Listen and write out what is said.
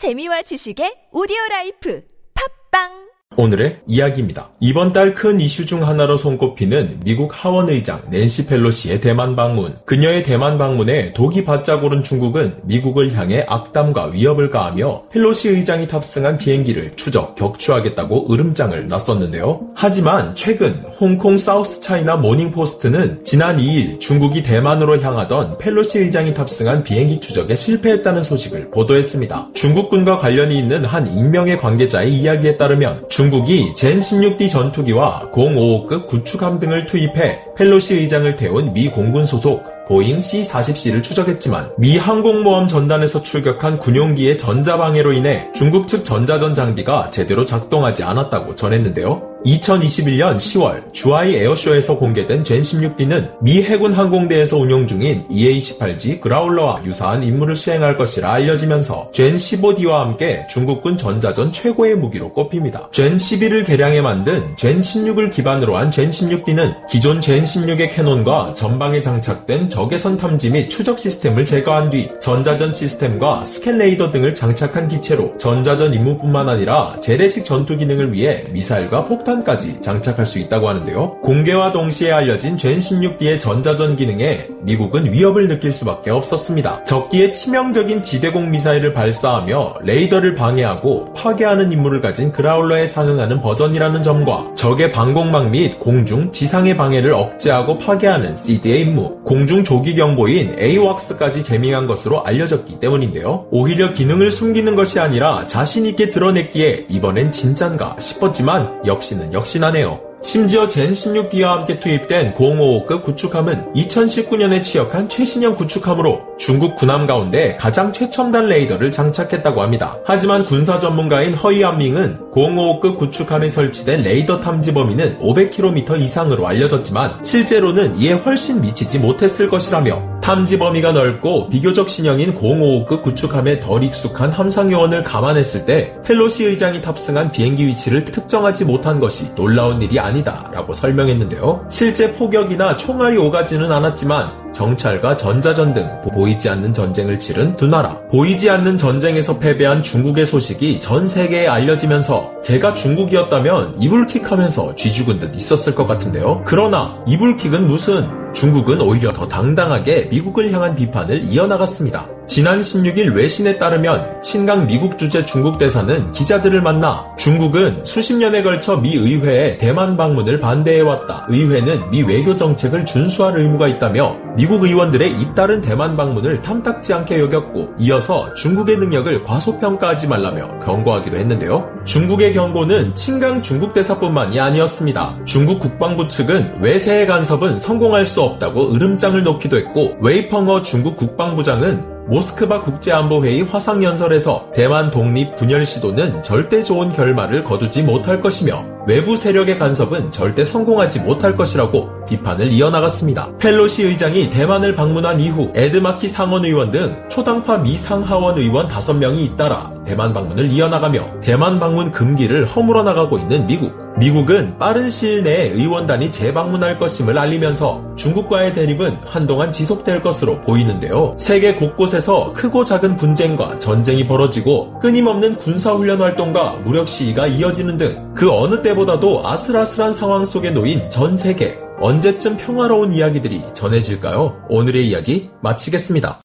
재미와 지식의 오디오 라이프. 팝빵 오늘의 이야기입니다. 이번 달 큰 이슈 중 하나로 손꼽히는 미국 하원 의장 낸시 펠로시의 대만 방문. 그녀의 대만 방문에 독이 바짝 오른 중국은 미국을 향해 악담과 위협을 가하며 펠로시 의장이 탑승한 비행기를 추적, 격추하겠다고 으름장을 놨었는데요. 하지만 최근 홍콩 사우스 차이나 모닝포스트는 지난 2일 중국이 대만으로 향하던 펠로시 의장이 탑승한 비행기 추적에 실패했다는 소식을 보도했습니다. 중국군과 관련이 있는 한 익명의 관계자의 이야기에 따르면 중국이 젠 16D 전투기와 055급 구축함 등을 투입해 펠로시 의장을 태운 미 공군 소속 보잉 C-40C를 추적했지만 미 항공모함 전단에서 출격한 군용기의 전자방해로 인해 중국 측 전자전 장비가 제대로 작동하지 않았다고 전했는데요. 2021년 10월 주하이 에어쇼에서 공개된 젠16D는 미 해군 항공대에서 운용 중인 EA-18G 그라울러와 유사한 임무를 수행할 것이라 알려지면서 젠15D와 함께 중국군 전자전 최고의 무기로 꼽힙니다. 젠11을 개량해 만든 젠16을 기반으로 한 젠16D는 기존 젠 16의 캐논과 전방에 장착된 적외선 탐지 및 추적 시스템을 제거한 뒤 전자전 시스템과 스캔 레이더 등을 장착한 기체로 전자전 임무뿐만 아니라 재래식 전투 기능을 위해 미사일과 폭탄 폭탄까지 장착할 수 있다고 하는데요. 공개와 동시에 알려진 젠16D의 전자전 기능에 미국은 위협을 느낄 수밖에 없었습니다. 적기에 치명적인 지대공 미사일을 발사하며 레이더를 방해하고 파괴하는 임무를 가진 그라울러에 상응하는 버전이라는 점과 적의 방공망 및 공중, 지상의 방해를 억제 하고 파괴하는 CD의 임무, 공중 조기 경보인 AWACS까지 재미한 것으로 알려졌기 때문인데요. 오히려 기능을 숨기는 것이 아니라 자신있게 드러냈기에 이번엔 진짠가 싶었지만 역시나 가치는 역시나네요. 심지어 젠 16D와 함께 투입된 055급 구축함은 2019년에 취역한 최신형 구축함으로 중국 군함 가운데 가장 최첨단 레이더를 장착했다고 합니다. 하지만 군사 전문가인 허이안밍은 055급 구축함에 설치된 레이더 탐지 범위는 500km 이상으로 알려졌지만 실제로는 이에 훨씬 미치지 못했을 것이라며 탐지 범위가 넓고 비교적 신형인 055급 구축함에 덜 익숙한 함상 요원을 감안했을 때 펠로시 의장이 탑승한 비행기 위치를 특정하지 못한 것이 놀라운 일이 아니다 라고 설명했는데요. 실제 포격이나 총알이 오가지는 않았지만 정찰과 전자전 등 보이지 않는 전쟁을 치른 두 나라. 보이지 않는 전쟁에서 패배한 중국의 소식이 전 세계에 알려지면서 제가 중국이었다면 이불킥 하면서 쥐죽은 듯 있었을 것 같은데요. 그러나 이불킥은 무슨 중국은 오히려 더 당당하게 미국을 향한 비판을 이어나갔습니다. 지난 16일 외신에 따르면 친강 미국 주재 중국 대사는 기자들을 만나 중국은 수십 년에 걸쳐 미 의회에 대만 방문을 반대해왔다. 의회는 미 외교 정책을 준수할 의무가 있다며 미국 의원들의 잇따른 대만 방문을 탐탁지 않게 여겼고 이어서 중국의 능력을 과소평가하지 말라며 경고하기도 했는데요. 중국의 경고는 친강 중국 대사뿐만이 아니었습니다. 중국 국방부 측은 외세의 간섭은 성공할 수 없다고 으름장을 놓기도 했고 웨이펑어 중국 국방부장은 모스크바 국제안보회의 화상연설에서 대만 독립 분열 시도는 절대 좋은 결말을 거두지 못할 것이며 외부 세력의 간섭은 절대 성공하지 못할 것이라고 비판을 이어나갔습니다. 펠로시 의장이 대만을 방문한 이후 에드마키 상원 의원 등 초당파 미 상하원 의원 5명이 잇따라 대만 방문을 이어나가며 대만 방문 금기를 허물어 나가고 있는 미국. 미국은 빠른 시일 내에 의원단이 재방문할 것임을 알리면서 중국과의 대립은 한동안 지속될 것으로 보이는데요. 세계 곳곳에서 크고 작은 분쟁과 전쟁이 벌어지고 끊임없는 군사훈련 활동과 무력 시위가 이어지는 등 그 어느 때보다도 아슬아슬한 상황 속에 놓인 전 세계 언제쯤 평화로운 이야기들이 전해질까요? 오늘의 이야기 마치겠습니다.